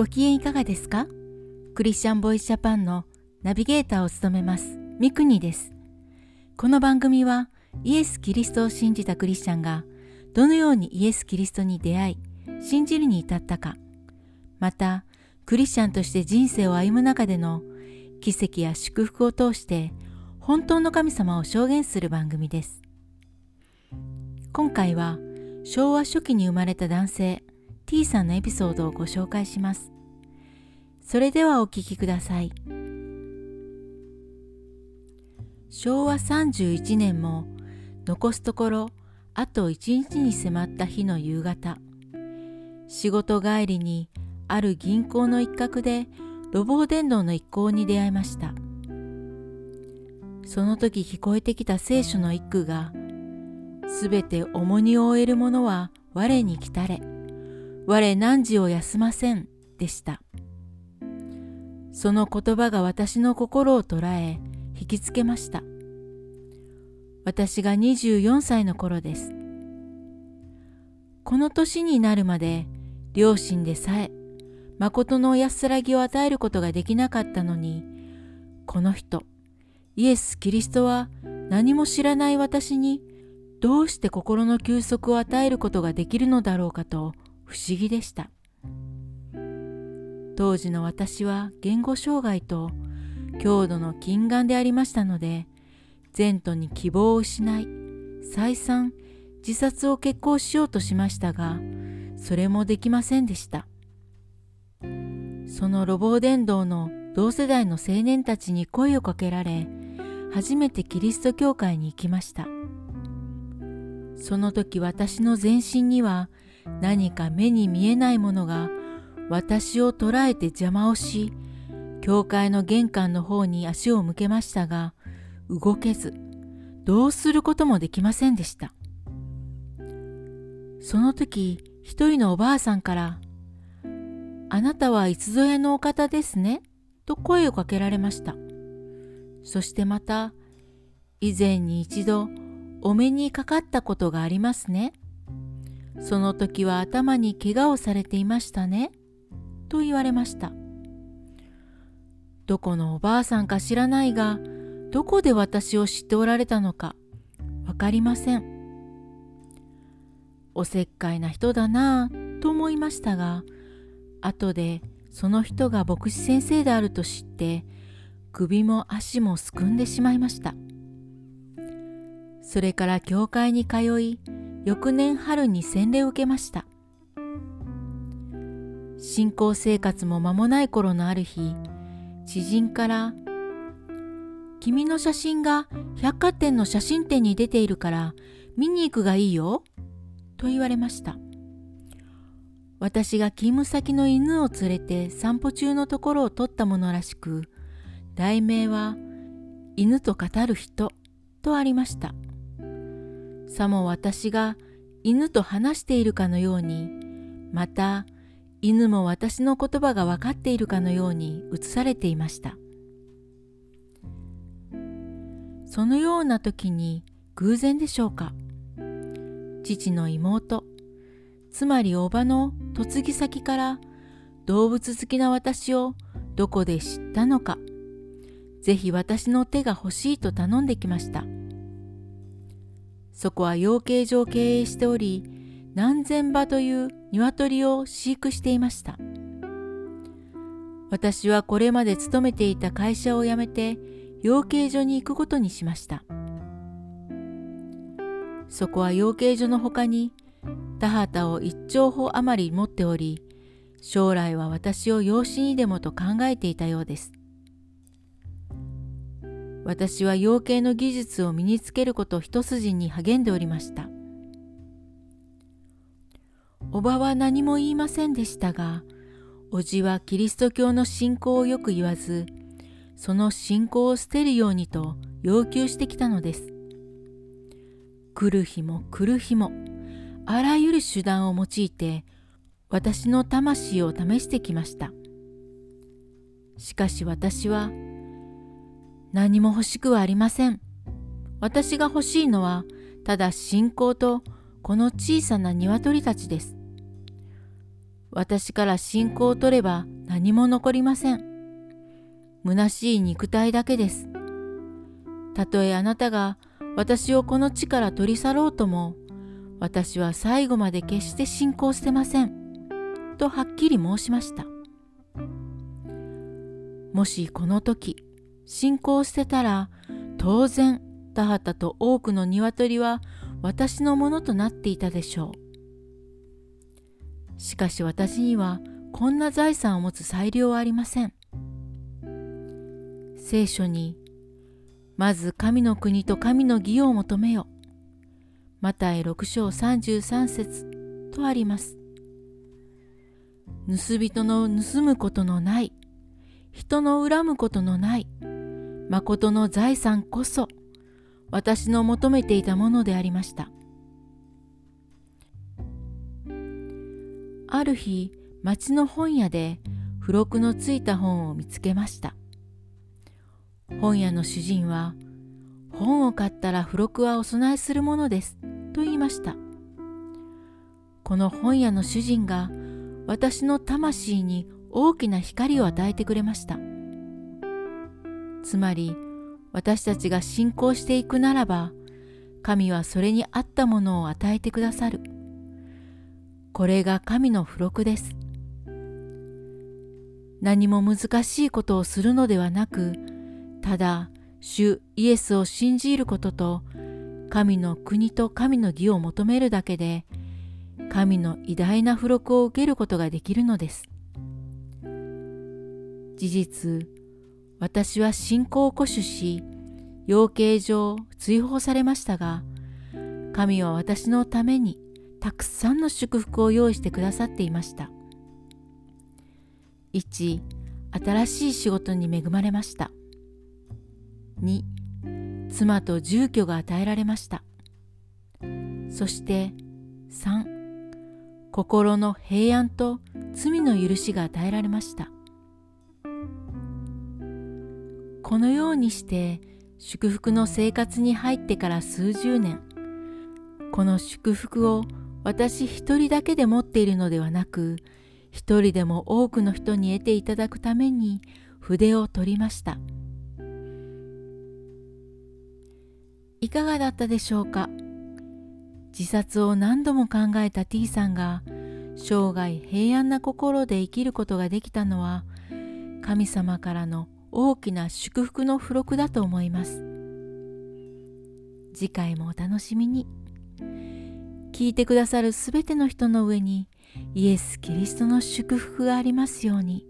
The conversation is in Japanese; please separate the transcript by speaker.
Speaker 1: ご機嫌いかがですか？クリスチャンボイスジャパンのナビゲーターを務めますミクニです。この番組はイエス・キリストを信じたクリスチャンがどのようにイエス・キリストに出会い信じるに至ったかまたクリスチャンとして人生を歩む中での奇跡や祝福を通して本当の神様を証言する番組です。今回は昭和初期に生まれた男性 T さんのエピソードをご紹介します。それではお聞きください。昭和31年も残すところあと1日に迫った日の夕方仕事帰りにある銀行の一角で路傍伝道の一行に出会いましたその時聞こえてきた聖書の一句がすべて重荷を負える者は我に来たれ我汝を休ませんでした。その言葉が私の心を捉え引きつけました。私が24歳の頃です。この年になるまで両親でさえ誠の安らぎを与えることができなかったのに、この人、イエス・キリストは何も知らない私にどうして心の休息を与えることができるのだろうかと不思議でした。当時の私は言語障害と強度の近眼でありましたので、前途に希望を失い、再三自殺を決行しようとしましたが、それもできませんでした。その路傍伝道の同世代の青年たちに声をかけられ初めてキリスト教会に行きましたその時私の全身には何か目に見えないものが私を捉えて邪魔をし教会の玄関の方に足を向けましたが動けずどうすることもできませんでしたその時一人のおばあさんからあなたはいつぞやのお方ですねと声をかけられました。そしてまた、以前に一度お目にかかったことがありますね。その時は頭に怪我をされていましたね。と言われました。どこのおばあさんか知らないが、どこで私を知っておられたのかわかりません。おせっかいな人だなぁと思いましたが、後でその人が牧師先生であると知って首も足もすくんでしまいましたそれから教会に通い翌年春に洗礼を受けました信仰生活も間もない頃のある日知人から「君の写真が百貨店の写真展に出ているから見に行くがいいよ」と言われました私が勤務先の犬を連れて散歩中のところを撮ったものらしく、題名は犬と語る人とありました。さも私が犬と話しているかのように、また犬も私の言葉が分かっているかのように映されていました。そのような時に偶然でしょうか。父の妹、つまりおばの嫁ぎ先から動物好きな私をどこで知ったのか、ぜひ私の手が欲しいと頼んできました。そこは養鶏場を経営しており、何千羽という鶏を飼育していました。私はこれまで勤めていた会社を辞めて養鶏場に行くことにしました。そこは養鶏場の他に田畑を一丁歩余り持っており、将来は私を養子にでもと考えていたようです。私は養鶏の技術を身につけること一筋に励んでおりました。おばは何も言いませんでしたが、おじはキリスト教の信仰をよく言わず、その信仰を捨てるようにと要求してきたのです。来る日も来る日も、あらゆる手段を用いて私の魂を試してきました。しかし私は何も欲しくはありません。私が欲しいのはただ信仰とこの小さな鶏たちです。私から信仰を取れば何も残りません。虚しい肉体だけです。たとえあなたが私をこの地から取り去ろうとも、私は最後まで決して信仰してません。とはっきり申しました。もしこの時、信仰してたら、当然、田畑と多くの鶏は私のものとなっていたでしょう。しかし私にはこんな財産を持つ裁量はありません。聖書に、まず神の国と神の義を求めよ。マタイ6章33節とあります。盗人の盗むことのない、人の恨むことのない、誠の財産こそ、私の求めていたものでありました。ある日、町の本屋で付録のついた本を見つけました。本屋の主人は、本を買ったら付録はお供えするものです。と言いました。この本屋の主人が私の魂に大きな光を与えてくれました。つまり私たちが信仰していくならば神はそれに合ったものを与えてくださる。これが神の付録です。何も難しいことをするのではなく、ただ主イエスを信じることと神の国と神の義を求めるだけで神の偉大な付録を受けることができるのです。事実、私は信仰を固守し、養鶏上追放されましたが、神は私のためにたくさんの祝福を用意してくださっていました。1、新しい仕事に恵まれました。2、妻と住居が与えられました。そして3心の平安と罪の許しが与えられました。このようにして祝福の生活に入ってから数十年、この祝福を私一人だけで持っているのではなく、一人でも多くの人に得ていただくために筆を取りました。いかがだったでしょうか？自殺を何度も考えた T さんが生涯平安な心で生きることができたのは神様からの大きな祝福の付録だと思います次回もお楽しみに聞いてくださるすべての人の上にイエス・キリストの祝福がありますように。